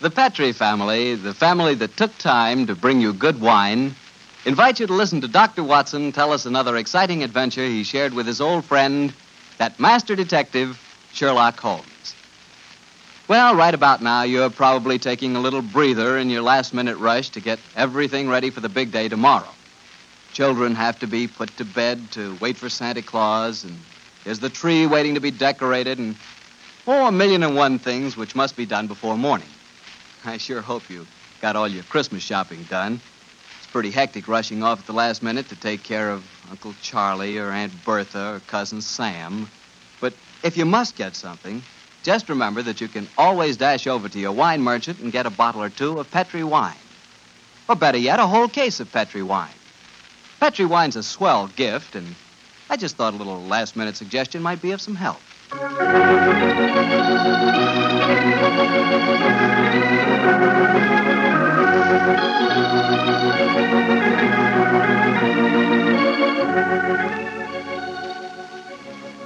The Petri family, the family that took time to bring you good wine, invite you to listen to Dr. Watson tell us another exciting adventure he shared with his old friend, that master detective, Sherlock Holmes. Well, right about now, you're probably taking a little breather in your last minute rush to get everything ready for the big day tomorrow. Children have to be put to bed to wait for Santa Claus, and there's the tree waiting to be decorated, and oh, a million and one things which must be done before morning. I sure hope you got all your Christmas shopping done. It's pretty hectic rushing off at the last minute to take care of Uncle Charlie or Aunt Bertha or Cousin Sam. But if you must get something, just remember that you can always dash over to your wine merchant and get a bottle or two of Petri wine. Or better yet, a whole case of Petri wine. Petri wine's a swell gift, and I just thought a little last minute suggestion might be of some help.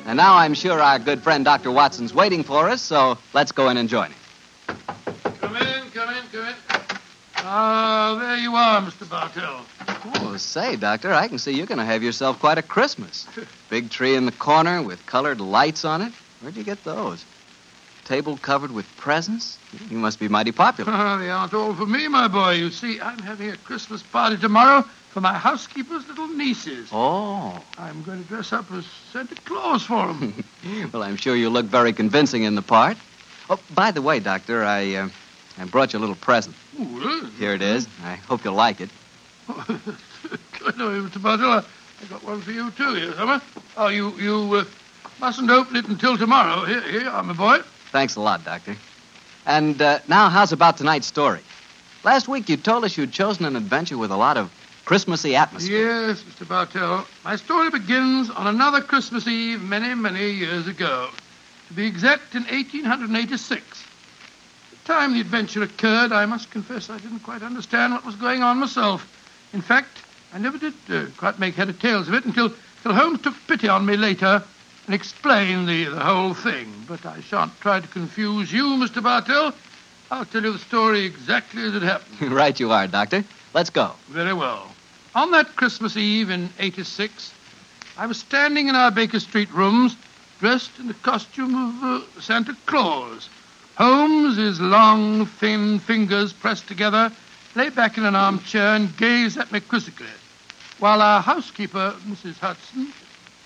And now I'm sure our good friend Dr. Watson's waiting for us, so let's go in and join him. Come in, come in, come in. Ah, there you are, Mr. Bartell. Oh, say, Doctor, I can see you're going to have yourself quite a Christmas. Big tree in the corner with colored lights on it. Where'd you get those? Table covered with presents? You must be mighty popular. They aren't all for me, my boy. You see, I'm having a Christmas party tomorrow for my housekeeper's little nieces. Oh. I'm going to dress up as Santa Claus for them. Well, I'm sure you'll look very convincing in the part. Oh, by the way, Doctor, I, uh, I brought you a little present. Ooh, Here it is. I hope you'll like it. Good know, Mr. Bartell. I got one for you, too, here, Summer. Oh, you, you uh, mustn't open it until tomorrow. Here, here, are, my boy. Thanks a lot, Doctor. And uh, now, how's about tonight's story? Last week you told us you'd chosen an adventure with a lot of Christmassy atmosphere. Yes, Mr. Bartell. My story begins on another Christmas Eve many, many years ago. To be exact, in 1886. The time the adventure occurred, I must confess I didn't quite understand what was going on myself. In fact, I never did uh, quite make head or tails of it until, until Holmes took pity on me later and explained the, the whole thing. But I shan't try to confuse you, Mr. Bartell. I'll tell you the story exactly as it happened. right you are, Doctor. Let's go. Very well. On that Christmas Eve in 86, I was standing in our Baker Street rooms, dressed in the costume of uh, Santa Claus. Holmes, his long, thin fingers pressed together, lay back in an armchair and gazed at me quizzically, while our housekeeper, Mrs. Hudson,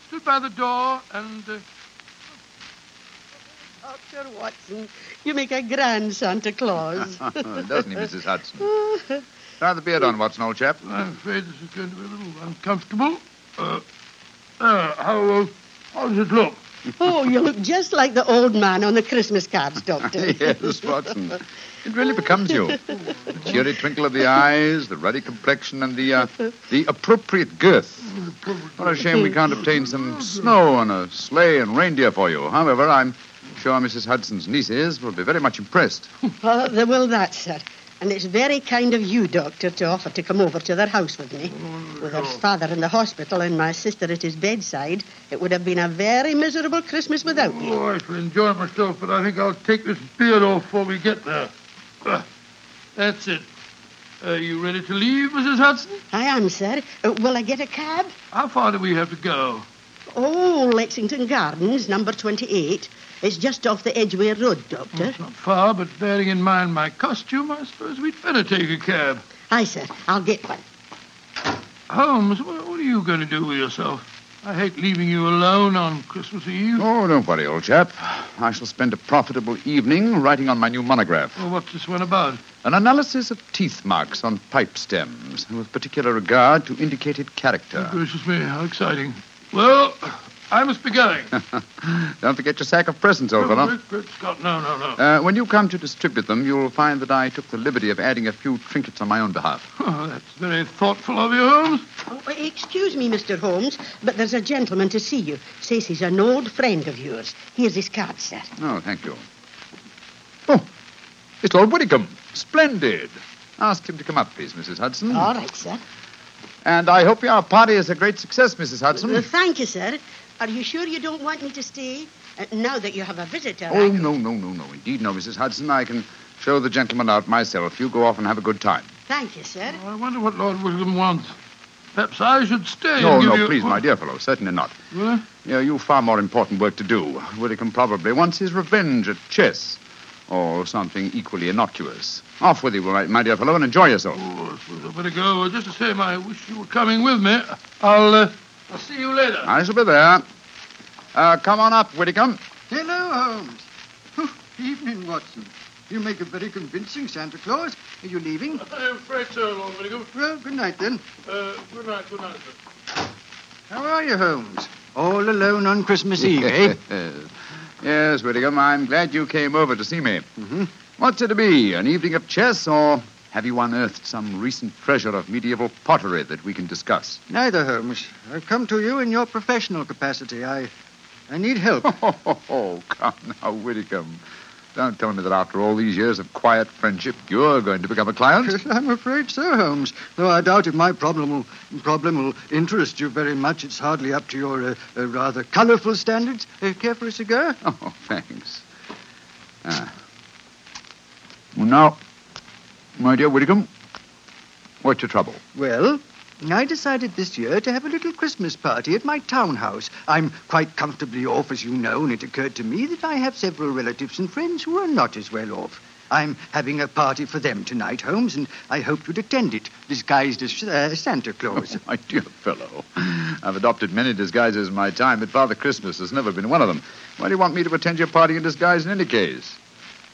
stood by the door and. Uh, Dr. Watson, you make a grand Santa Claus. Doesn't he, Mrs. Hudson? Try the beard on, Watson, old chap. I'm afraid this is going to be a little uncomfortable. Uh, uh, how, uh, how does it look? oh, you look just like the old man on the Christmas cards, Doctor. yes, Watson. It really becomes you. The cheery twinkle of the eyes, the ruddy complexion, and the uh, the appropriate girth. What a shame we can't obtain some snow and a sleigh and reindeer for you. However, I'm sure Mrs. Hudson's nieces will be very much impressed. Oh, they will that, sir. And it's very kind of you, Doctor, to offer to come over to their house with me. With her father in the hospital and my sister at his bedside, it would have been a very miserable Christmas without you. Oh, I shall enjoy myself, but I think I'll take this beard off before we get there. That's it. Are you ready to leave, Mrs. Hudson? I am, sir. Uh, will I get a cab? How far do we have to go? Oh, Lexington Gardens, number 28. It's just off the Edgware Road, Doctor. It's not far, but bearing in mind my costume, I suppose we'd better take a cab. Aye, sir. I'll get one. Holmes, what are you going to do with yourself? I hate leaving you alone on Christmas Eve. Oh, don't worry, old chap. I shall spend a profitable evening writing on my new monograph. Well, what's this one about? An analysis of teeth marks on pipe stems, with particular regard to indicated character. Oh, gracious me, how exciting. Well, I must be going. Don't forget your sack of presents, old fellow. Great, great Scott, no, no, no. Uh, when you come to distribute them, you'll find that I took the liberty of adding a few trinkets on my own behalf. Oh, that's very thoughtful of you, Holmes. Oh, excuse me, Mr. Holmes, but there's a gentleman to see you. Says he's an old friend of yours. Here's his card, sir. Oh, thank you. Oh, it's Lord Whitcomb. Splendid. Ask him to come up, please, Mrs. Hudson. All right, sir. And I hope your party is a great success, Mrs. Hudson. Uh, thank you, sir. Are you sure you don't want me to stay? Uh, now that you have a visitor. Oh, I- no, no, no, no. Indeed, no, Mrs. Hudson. I can show the gentleman out myself. You go off and have a good time. Thank you, sir. I wonder what Lord William wants. Perhaps I should stay No, and give no, you... please, my dear fellow. Certainly not. Well, You know, you've far more important work to do. Whitcomb probably wants his revenge at chess. Or something equally innocuous. Off with you, my, my dear fellow, and enjoy yourself. oh, I suppose I'd better go. Just the same, I wish you were coming with me. I'll, uh, I'll see you later. I shall be there. Uh, come on up, Whitcomb. Hello, Holmes. Oh, evening, Watson. You make a very convincing Santa Claus. Are you leaving? I'm afraid so, Lord Whittingham. Well, good night then. Uh, good night, good night, sir. How are you, Holmes? All alone on Christmas Eve, eh? yes, Whitcomb, I'm glad you came over to see me. Mm-hmm. What's it to be? An evening of chess, or have you unearthed some recent treasure of medieval pottery that we can discuss? Neither, Holmes. I've come to you in your professional capacity. I, I need help. Oh, oh, oh come now, Whitcomb. Don't tell me that after all these years of quiet friendship, you're going to become a client. I'm afraid so, Holmes. Though I doubt if my problem will, problem will interest you very much. It's hardly up to your uh, uh, rather colourful standards. Uh, care for a cigar? Oh, thanks. Ah. Well, now, my dear Whitcomb, what's your trouble? Well, I decided this year to have a little Christmas party at my townhouse. I'm quite comfortably off, as you know, and it occurred to me that I have several relatives and friends who are not as well off. I'm having a party for them tonight, Holmes, and I hope you'd attend it, disguised as uh, Santa Claus. My dear fellow, I've adopted many disguises in my time, but Father Christmas has never been one of them. Why do you want me to attend your party in disguise in any case?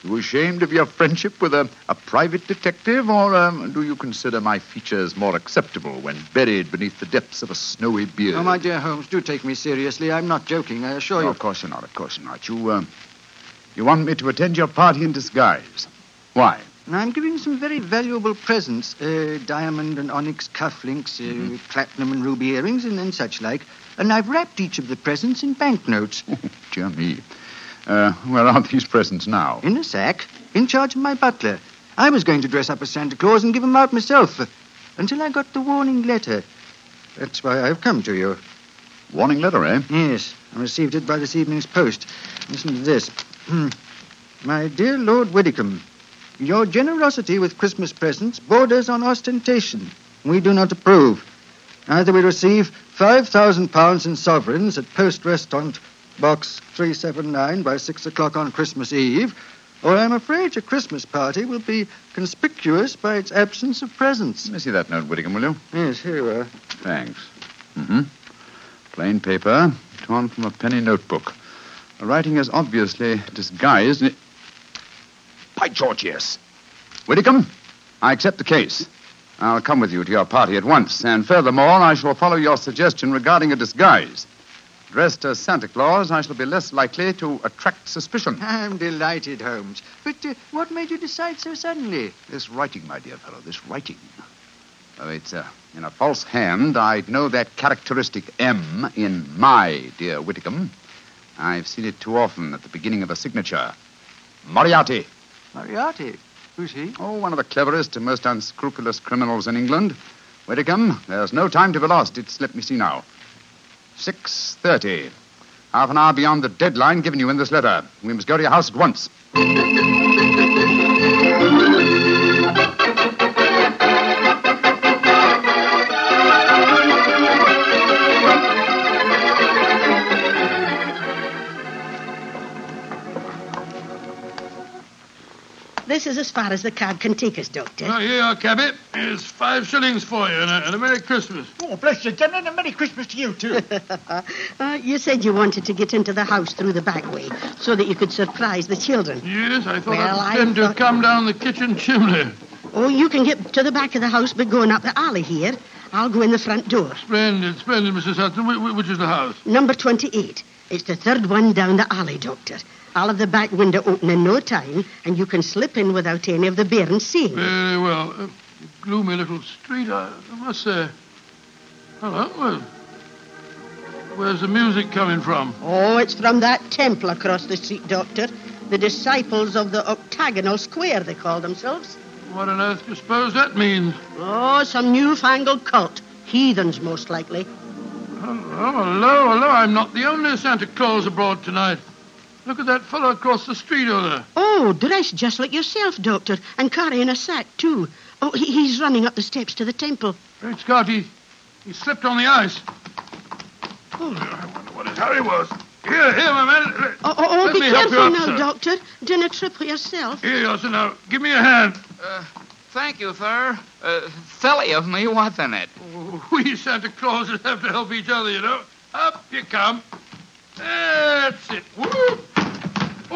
You ashamed of your friendship with a, a private detective, or um, do you consider my features more acceptable when buried beneath the depths of a snowy beard? Oh, my dear Holmes, do take me seriously. I'm not joking, I assure No, you. of course you're not. Of course you're not. You, uh, you want me to attend your party in disguise. Why? I'm giving some very valuable presents uh, diamond and onyx cufflinks, uh, Mm-hmm. platinum and ruby earrings, and, and such like. And I've wrapped each of the presents in banknotes. Dear me. Uh, where are these presents now? In a sack, in charge of my butler. I was going to dress up as Santa Claus and give 'em out myself, uh, until I got the warning letter. That's why I've come to you. Warning letter, eh? Yes, I received it by this evening's post. Listen to this. Hmm. My dear Lord Widdicombe, your generosity with Christmas presents borders on ostentation. We do not approve. Either we receive £5,000 in sovereigns at Poste Restante Box 379 by 6 o'clock on Christmas Eve, or I'm afraid your Christmas party will be conspicuous by its absence of presents. Let me see that note, Whittingham, will you? Yes, here you are. Thanks. Mm-hmm. Plain paper, torn from a penny notebook. The writing is obviously disguised. it- By George, yes. Whittingham, I accept the case. I'll come with you to your party at once, and furthermore, I shall follow your suggestion regarding a disguise. Dressed as Santa Claus, I shall be less likely to attract suspicion. I'm delighted, Holmes. But uh, what made you decide so suddenly? This writing, my dear fellow, this writing. Oh, it's uh, in a false hand. I'd know that characteristic M in my dear Whitcomb. I've seen it too often at the beginning of a signature. Moriarty. Moriarty. Who's he? Oh, one of the cleverest and most unscrupulous criminals in England. Whitcomb, there's no time to be lost. It's, let me see now. 6.30. Half an hour beyond the deadline given you in this letter. We must go to your house at once. This is as far as the card can take us, Doctor. Oh, here you are, cabby. Here's five shillings for you and a, and a Merry Christmas. Oh, bless you, General, and a Merry Christmas to you, too. Uh, you said you wanted to get into the house through the back way so that you could surprise the children. Yes, I thought Well, I'd I pretend to come down the kitchen chimney. Oh, you can get to the back of the house by going up the alley here. I'll go in the front door. Splendid, splendid, Mrs. Hudson. Wh- wh- which is the house? Number 28. It's the third one down the alley, Doctor. I'll have the back window open in no time, and you can slip in without any of the bairns seeing. Very well. Uh, gloomy little street, I, I must say. Hello. Well, where's the music coming from? Oh, it's from that temple across the street, Doctor. The disciples of the octagonal square, they call themselves. What on earth do you suppose that means? Oh, some newfangled cult. Heathens, most likely. Hello, hello, hello. I'm not the only Santa Claus abroad tonight. Look at that fellow across the street over there. Oh, dressed just like yourself, Doctor, and carrying a sack, too. Oh, he, he's running up the steps to the temple. Great Scott, he, he slipped on the ice. Oh, I wonder what his hurry was. Here, here, my man. Oh, oh, oh Let be me help you careful up, now, sir. Doctor. Dinna trip yourself. Here you are, sir. Now, give me a hand. Thank you, sir. Uh, silly of me, wasn't it? Oh, we Santa Clauses have to help each other, you know. Up you come. That's it. Whoop.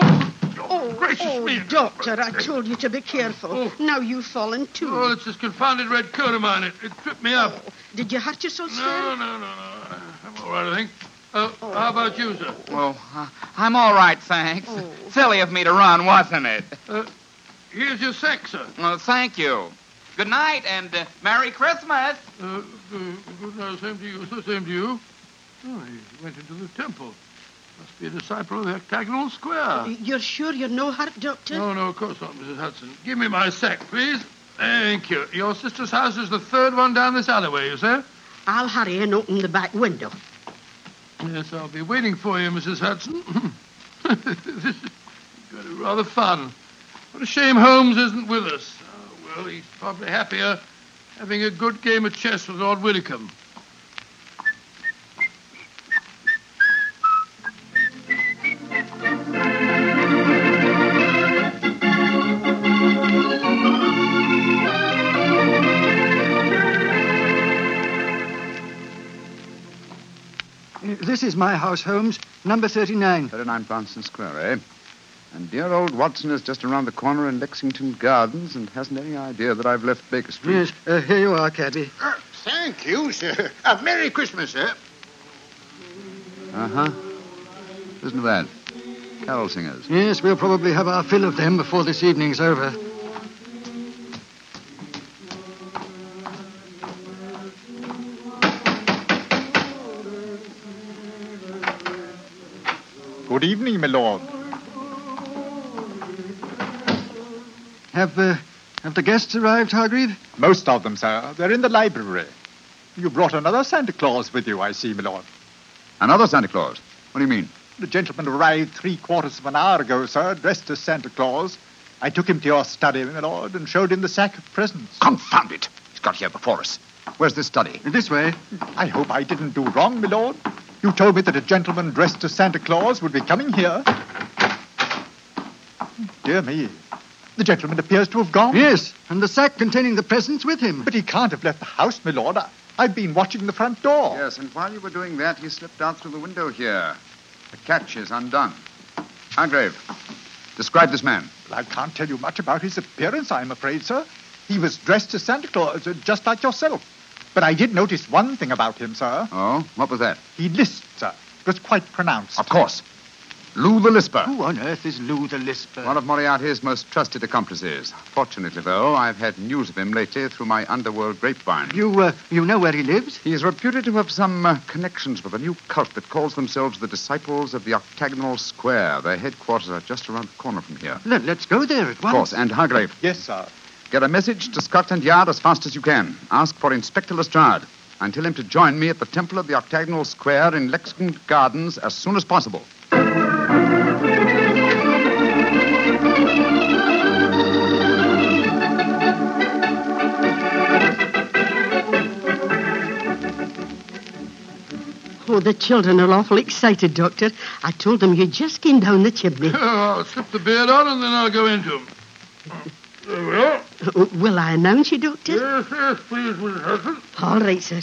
Oh, oh, gracious Oh, me. Doctor, I told you to be careful. Oh. Now you've fallen, too. Oh, it's this confounded red coat of mine. It, it tripped me up. Did you hurt yourself, sir? No, no, no, no. I'm all right, I think. Uh, How about you, sir? Well, uh, I'm all right, thanks. Oh. Silly of me to run, wasn't it? Uh, here's your sack, sir. Well, thank you. Good night and uh, Merry Christmas. Uh, uh, good night. Same to you, sir. Same to you. Oh, he went into the temple. Must be a disciple of the octagonal square. Uh, you're sure you're no hurt, Doctor? No, no, of course not, Mrs. Hudson. Give me my sack, please. Thank you. Your sister's house is the third one down this alleyway, you say? I'll hurry and open the back window. Yes, I'll be waiting for you, Mrs. Hudson. this is going to be rather fun. What a shame Holmes isn't with us. Oh, well, he's probably happier having a good game of chess with Lord Willicombe. This is my house, Holmes. Number 39. 39 Bronson Square, eh? And dear old Watson is just around the corner in Lexington Gardens and hasn't any idea that I've left Baker Street. Yes, uh, here you are, cabby. Uh, thank you, sir. Uh, Merry Christmas, sir. Uh huh. Listen to that. Carol singers. Yes, we'll probably have our fill of them before this evening's over. Good evening, my lord. Have, uh, have the guests arrived, Hargrave? Most of them, sir. They're in the library. You brought another Santa Claus with you, I see, my lord. Another Santa Claus. What do you mean? The gentleman arrived three quarters of an hour ago, sir, dressed as Santa Claus. I took him to your study, my lord, and showed him the sack of presents. Confound it! He's got here before us. Where's this study? This way. I hope I didn't do wrong, my lord. You told me that a gentleman dressed as Santa Claus would be coming here. Dear me. The gentleman appears to have gone. Yes, and the sack containing the presents with him. But he can't have left the house, my lord. I, I've been watching the front door. Yes, and while you were doing that, he slipped out through the window here. The catch is undone. Hargrave, describe this man. Well, I can't tell you much about his appearance, I'm afraid, sir. He was dressed as Santa Claus, uh, just like yourself. But I did notice one thing about him, sir. Oh, what was that? He lisped, sir. It was quite pronounced. Of course. Lou the Lisper. Who on earth is Lou the Lisper? One of Moriarty's most trusted accomplices. Fortunately, though, I've had news of him lately through my underworld grapevine. You, uh, you know where he lives? He is reputed to have some uh, connections with a new cult that calls themselves the Disciples of the Octagonal Square. Their headquarters are just around the corner from here. Let, let's go there at once. Of course, and Hargrave, Yes, sir. Get a message to Scotland Yard as fast as you can. Ask for Inspector Lestrade and tell him to join me at the Temple of the Octagonal Square in Lexington Gardens as soon as possible. Oh, the children are awful excited, Doctor. I told them you just came down the chimney. Oh, I'll slip the beard on and then I'll go into him. Will I announce you, Doctor? Yes, yes, please, Mrs. Hudson. All right, sir.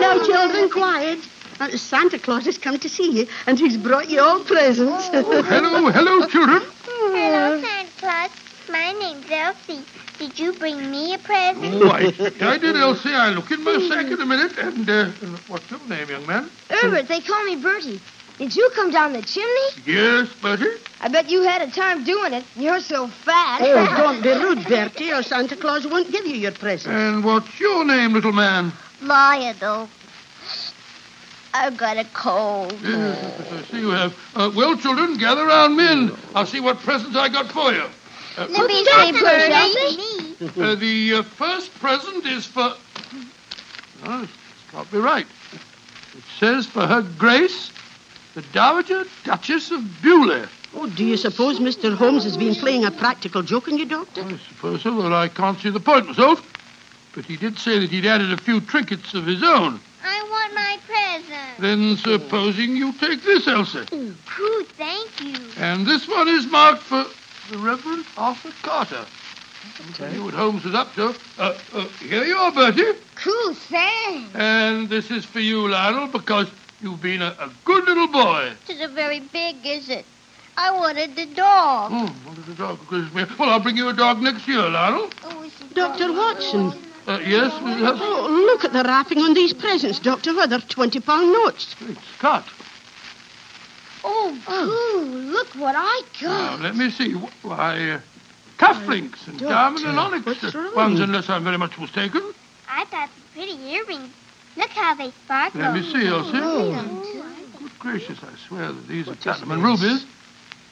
Now, children, quiet. Uh, Santa Claus has come to see you, and he's brought you all presents. Oh, Hello, hello, children. Hello, Santa Claus. My name's Elsie. Did you bring me a present? Oh, I, I did, Elsie. I look in my sack in a minute. And uh, what's your name, young man? Herbert, they call me Bertie. Did you come down the chimney? Yes, Bertie. I bet you had a time doing it. You're so fat. Oh, don't be rude, Bertie, or Santa Claus won't give you your present. And what's your name, little man? Lionel. I've got a cold. Yes, I see you have. Uh, well, children, gather round me and I'll see what presents I got for you. Uh, Let me say, Bertie. Uh, the uh, first present is for. No, it's can't be right. It says for her grace, the Dowager Duchess of Bewley. Oh, do you suppose Mr. Holmes has been playing a practical joke on you, Doctor? I suppose so, though I can't see the point myself. But he did say that he'd added a few trinkets of his own. I want my present. Then supposing you take this, Elsa. Ooh, thank you. And this one is marked for the Reverend Arthur Carter. I knew what Holmes was up to. Uh, uh, here you are, Bertie. Cool, thanks. And this is for you, Lionel, because you've been a, a good little boy. It isn't very big, is it? I wanted the dog. Oh, wanted the dog. Goodness me. Well, I'll bring you a dog next year, Lionel. Oh, Dr. Watson. Uh, yes, Mrs. Hudson? Oh, look at the wrapping on these presents, Doctor. Why, they're 20 pound notes. Great Scott. Oh, cool. Look what I got. Now, got. let me see. Why, uh, cufflinks and diamond and onyx what's wrong? ones, unless I'm very much mistaken. I got some pretty earrings. Look how they sparkle. Let me see, Elsie. Oh. Good gracious, I swear that these are platinum and rubies.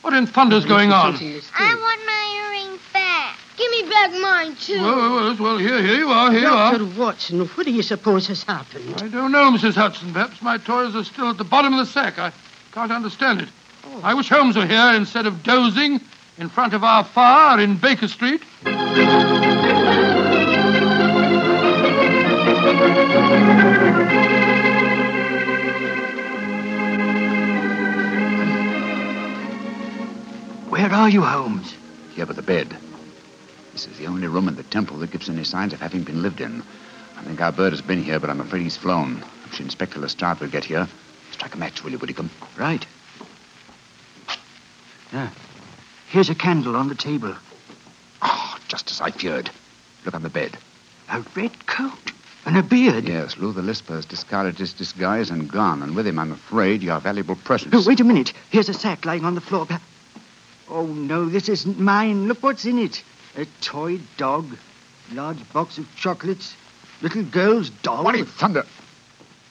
What in thunder's going on? I want my earrings back. Give me back mine, too. Well, well, well, well, here, here you are, here you are. Dr. Watson, what do you suppose has happened? I don't know, Mrs. Hudson. Perhaps my toys are still at the bottom of the sack. I can't understand it. Oh. I wish Holmes were here instead of dozing in front of our fire in Baker Street. Where are you, Holmes? Here by the bed. This is the only room in the temple that gives any signs of having been lived in. I think our bird has been here, but I'm afraid he's flown. If Inspector Lestrade will get here, strike a match, will you, Whitcomb? Right. Yeah. Here's a candle on the table. Oh, just as I feared. Look on the bed. A red coat and a beard. Yes, Lou the Lisper has discarded his disguise and gone, and with him, I'm afraid, your valuable presents. Oh, wait a minute. Here's a sack lying on the floor. Oh, no, this isn't mine. Look what's in it. A toy dog, large box of chocolates, little girl's doll. What in thunder?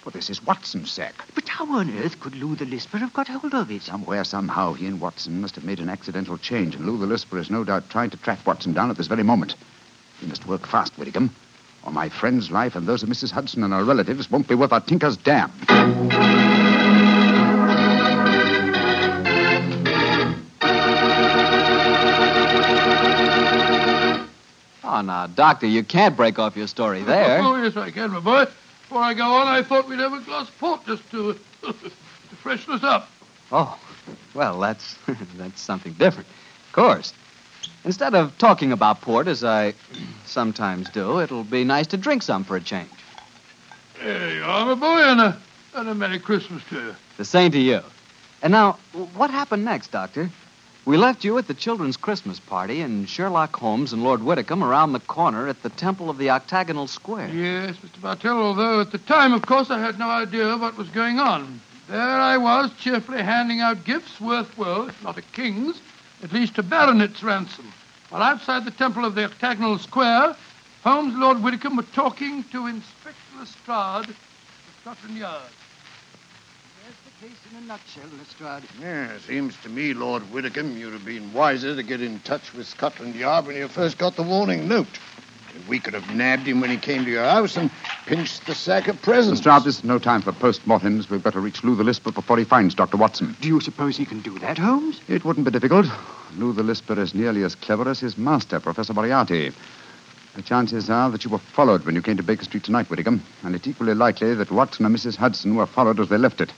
Well, this is Watson's sack. But how on earth could Lou the Lisper have got hold of it? Somewhere, somehow, he and Watson must have made an accidental change, and Lou the Lisper is no doubt trying to track Watson down at this very moment. We must work fast, Whitcomb, or my friend's life and those of Mrs. Hudson and her relatives won't be worth a tinker's damn. Oh, now, Doctor, you can't break off your story there. Oh, yes, I can, my boy. Before I go on, I thought we'd have a glass of port just to, to freshen us up. Oh, well, that's that's something different. Of course. Instead of talking about port as I sometimes do, it'll be nice to drink some for a change. Are, my boy, and a, and a Merry Christmas to you. The same to you. And now, what happened next, Doctor? We left you at the children's Christmas party, and Sherlock Holmes and Lord Whitcomb around the corner at the Temple of the Octagonal Square. Yes, Mr. Bartell, although at the time, of course, I had no idea what was going on. There I was, cheerfully handing out gifts worth, well, if not a king's, at least a baronet's ransom. While outside the Temple of the Octagonal Square, Holmes and Lord Whitcomb were talking to Inspector Lestrade of Scotland Yard. There's the case in a nutshell, Lestrade. Yeah, seems to me, Lord Whitcomb, you'd have been wiser to get in touch with Scotland Yard when you first got the warning note. We could have nabbed him when he came to your house and pinched the sack of presents. Lestrade, this is no time for post-mortems. We've got to reach Lou the Lisper before he finds Dr. Watson. Do you suppose he can do that, Holmes? It wouldn't be difficult. Lou the Lisper is nearly as clever as his master, Professor Moriarty. The chances are that you were followed when you came to Baker Street tonight, Whittingham, and it's equally likely that Watson and Mrs. Hudson were followed as they left it.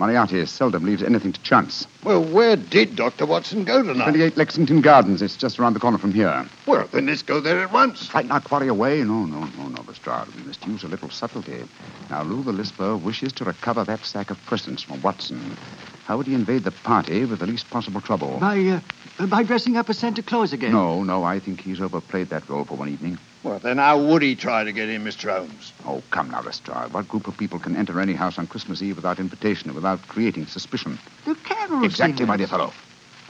Moriarty seldom leaves anything to chance. Well, where did Dr. Watson go tonight? 28 Lexington Gardens. It's just around the corner from here. Well, then let's go there at once. Frighten our quarry away? No, no, no, no, Lestrade. We must use a little subtlety. Now, Lou the Lisper wishes to recover that sack of presents from Watson. How would he invade the party with the least possible trouble? By, uh, by dressing up as Santa Claus again. No, no, I think he's overplayed that role for one evening. Well, then how would he try to get in, Mr. Holmes? Oh, come now, Lestrade. What group of people can enter any house on Christmas Eve without invitation and without creating suspicion? The carol Exactly, my dear fellow.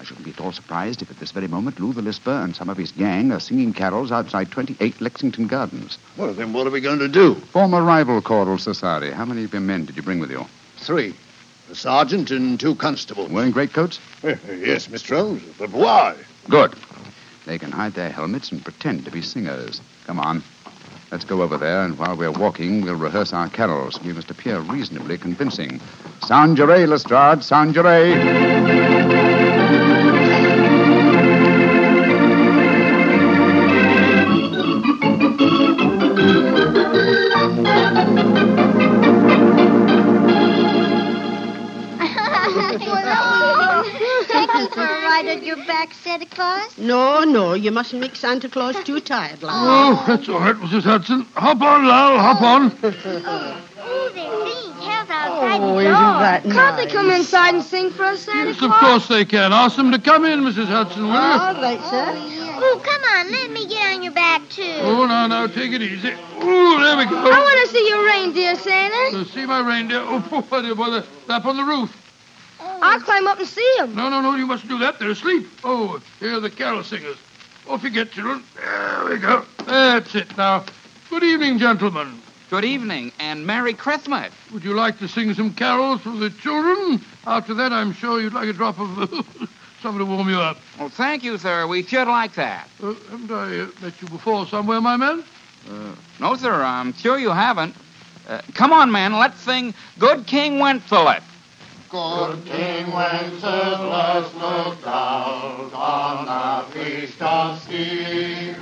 I shouldn't be at all surprised if at this very moment Lou the Lisper and some of his gang are singing carols outside 28 Lexington Gardens. Well, then what are we going to do? Former rival choral society. How many of your men did you bring with you? Three. A sergeant and two constables. Wearing greatcoats? Eh, Yes, Mr. Holmes. But why? Good. They can hide their helmets and pretend to be singers. Come on. Let's go over there, and while we're walking, we'll rehearse our carols. We must appear reasonably convincing. A, Lestrade. Sound Claus? No, no, you mustn't make Santa Claus too tired, lad. Oh, that's all right, Mrs. Hudson. Hop on, Lal, hop on. Oh, they're singing carols outside Oh, the isn't door. that Can't they come inside and sing for us, Santa Yes, Claus? of course they can. Ask them to come in, Mrs. Hudson, will you? All right, sir. Oh, come on, let me get on your back, too. Oh, now, now, take it easy. Oh, there we go. I want to see your reindeer, Santa. Uh, see my reindeer? Oh, what the, up on the roof. I'll climb up and see him. No, no, no, you mustn't do that. They're asleep. Oh, here are the carol singers. Off you get, children. There we go. That's it now. Good evening, gentlemen. Good evening and Merry Christmas. Would you like to sing some carols for the children? After that, I'm sure you'd like a drop of something to warm you up. Well, thank you, sir. We should like that. Uh, haven't I uh, met you before somewhere, my man? No, sir, I'm sure you haven't. Uh, come on, man, let's sing Good King Wenceslas. Good King Wenceslas looked out on the feast of Stephen.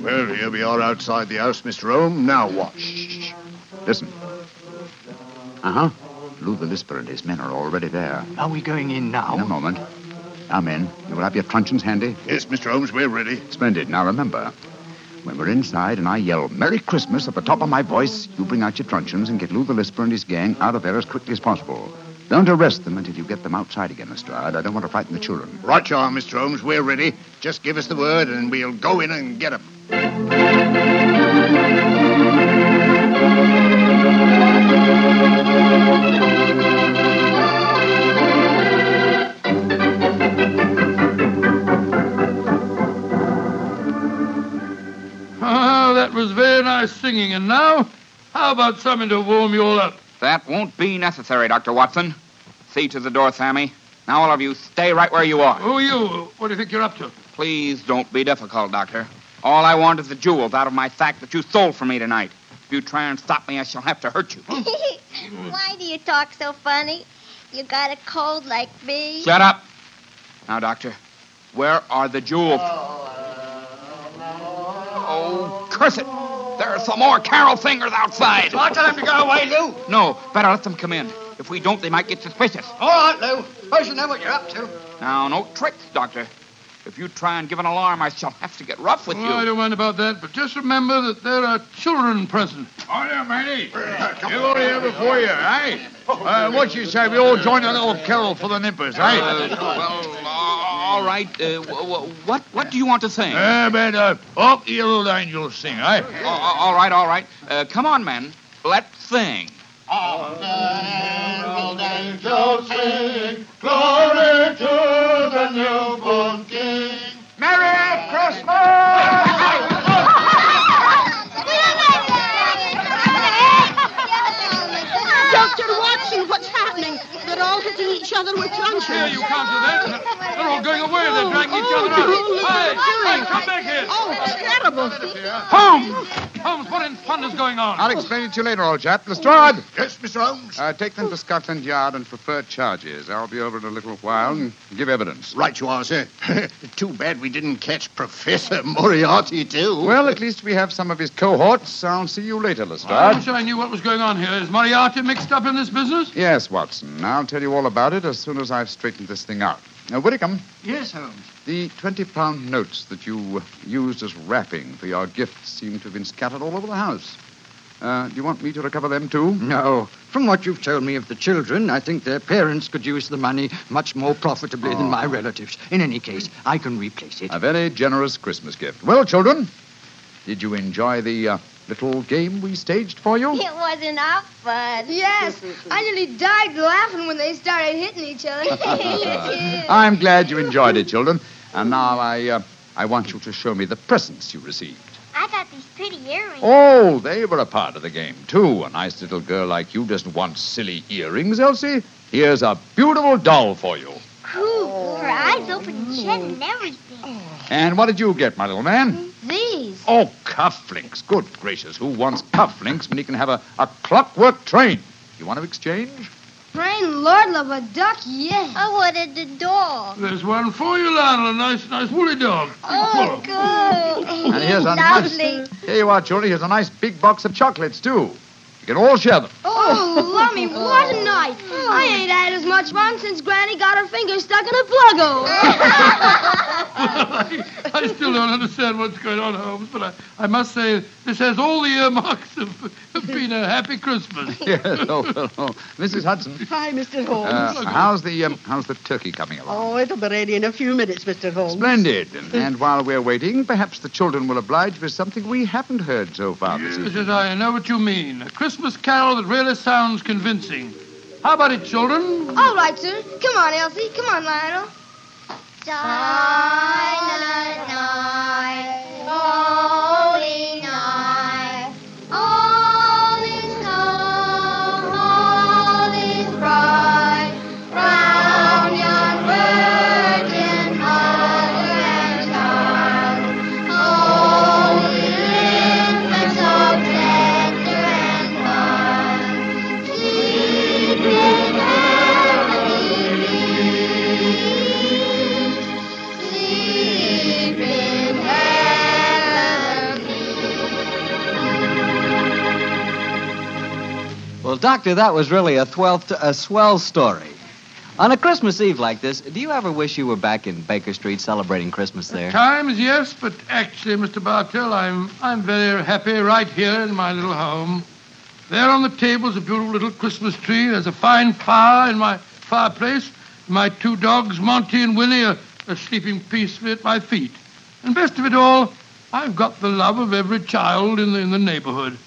Well, here we are outside the house, Mr. Holmes. Now what? Listen. Uh huh. Lou the Lisper and his men are already there. Are we going in now? In a moment. Now, men, you will have your truncheons handy? Yes, Mr. Holmes, we're ready. Splendid. Now, remember, when we're inside and I yell Merry Christmas at the top of my voice, you bring out your truncheons and get Lou the Lisper and his gang out of there as quickly as possible. Don't arrest them until you get them outside again, Lestrade. I don't want to frighten the children. Right you are, Mr. Holmes. We're ready. Just give us the word and we'll go in and get 'em. That was very nice singing. And now, how about something to warm you all up? That won't be necessary, Dr. Watson. See to the door, Sammy. Now, all of you, stay right where you are. Who are you? What do you think you're up to? Please don't be difficult, Doctor. All I want is the jewels out of my sack that you stole from me tonight. If you try and stop me, I shall have to hurt you. Hmm. Why do you talk so funny? You got a cold like me? Shut up. Now, Doctor, where are the jewels? Oh, oh, oh, oh curse it. There are some more carol singers outside. I tell them to go away, Lou. No, better let them come in. If we don't, they might get suspicious. All right, Lou. I should know what you're up to. Now, no tricks, Doctor. If you try and give an alarm, I shall have to get rough with Oh, I you. don't mind about that, but just remember that there are children present. Oh, yeah, matey. You're all here before you, eh? Uh, what you say, we all join a little carol for the nippers, eh? Uh, well, uh, all right. Uh, w- w- what what do you want to sing? Uh, but, uh, up the little angels sing, eh? Uh, all right, all right. Uh, come on, man. Let's sing. angels sing, glory to the newborn Hitting each other with truncheons. Here, you can't do that. They're all going away. They're dragging each other out. Oh, oh, hey, hey, come back here. Oh, terrible. Holmes! Holmes, what in thunder's going on? I'll explain it to you later, old chap. Lestrade! Yes, Mr. Holmes. Uh, take them to Scotland Yard and preferred charges. I'll be over in a little while and give evidence. Right you are, sir. Too bad we didn't catch Professor Moriarty, too. Well, at least we have some of his cohorts. I'll see you later, Lestrade. I wish I knew what was going on here. Is Moriarty mixed up in this business? Yes, Watson. I'll tell you all about it as soon as I've straightened this thing out. Now, Whitcomb, Yes, Holmes. the 20 pound notes that you uh, used as wrapping for your gifts seem to have been scattered all over the house. Uh, do you want me to recover them, too? No. From what you've told me of the children, I think their parents could use the money much more profitably than my relatives. In any case, I can replace it. A very generous Christmas gift. Well, children, did you enjoy the uh, little game we staged for you? It wasn't our fun. Yes, I nearly died laughing when they started hitting each other. I'm glad you enjoyed it, children. And now I, uh, I want you to show me the presents you received. I got these pretty earrings. Oh, they were a part of the game, too. A nice little girl like you doesn't want silly earrings, Elsie. Here's a beautiful doll for you. Cool. Her eyes open and shut and everything. And what did you get, my little man? These. Oh, cufflinks. Good gracious, who wants cufflinks when he can have a, a clockwork train? You want to exchange? Rain, Lord love a duck, yes. I wanted the dog. There's one for you, Lionel. A nice, nice woolly dog. Oh, good. And here's a Lovely. nice. Here you are, children. Here's a nice big box of chocolates, too. You can all share them. Oh, lummy, what a night. I ain't had as much fun since Granny got her finger stuck in a plug hole. I, I still don't understand what's going on, Holmes, but I, I must say this has all the earmarks of, of being a happy Christmas. yes. Oh, well, oh. Mrs. Hudson. Hi, Mr. Holmes. Uh, how's the um, how's the turkey coming along? Oh, it'll be ready in a few minutes, Mr. Holmes. Splendid. And, and while we're waiting, perhaps the children will oblige with something we haven't heard so far this Yes, evening. yes, I know what you mean. A Christmas carol that really sounds convincing. How about it, children? All right, sir. Come on, Elsie. Come on, Lionel. Silent night, holy Doctor, that was really a, twelfth, a swell story. On a Christmas Eve like this, do you ever wish you were back in Baker Street celebrating Christmas there? Times, yes, but actually, Mr. Bartell, I'm I'm very happy right here in my little home. There on the table is a beautiful little Christmas tree. There's a fine fire in my fireplace. My two dogs, Monty and Winnie, are, are sleeping peacefully at my feet. And best of it all, I've got the love of every child in the in the neighborhood.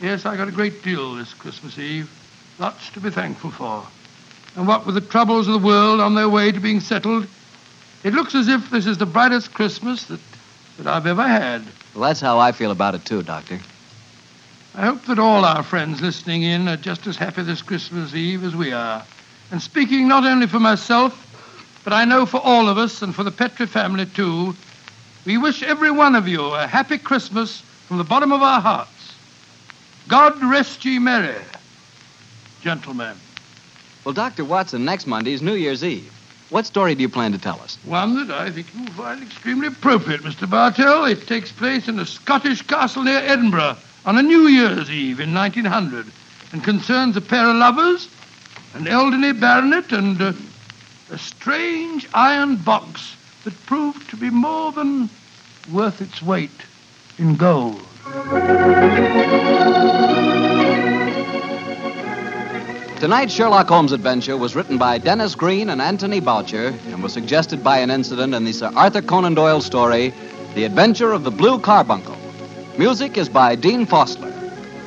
Yes, I got a great deal this Christmas Eve. Lots to be thankful for. And what with the troubles of the world on their way to being settled, it looks as if this is the brightest Christmas that, that I've ever had. Well, that's how I feel about it, too, Doctor. I hope that all our friends listening in are just as happy this Christmas Eve as we are. And speaking not only for myself, but I know for all of us and for the Petri family too, we wish every one of you a happy Christmas from the bottom of our hearts. God rest ye merry, gentlemen. Well, Dr. Watson, next Monday is New Year's Eve. What story do you plan to tell us? One that I think you will find extremely appropriate, Mr. Bartell. It takes place in a Scottish castle near Edinburgh on a New Year's Eve in 1900 and concerns a pair of lovers, an elderly baronet, and uh, a strange iron box that proved to be more than worth its weight in gold. Tonight's Sherlock Holmes adventure was written by Denis Green and Anthony Boucher and was suggested by an incident in the Sir Arthur Conan Doyle story, The Adventure of the Blue Carbuncle. Music is by Dean Fossler.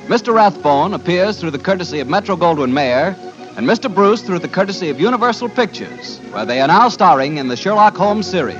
Mr. Rathbone appears through the courtesy of Metro Goldwyn Mayer, and Mr. Bruce through the courtesy of Universal Pictures, where they are now starring in the Sherlock Holmes series.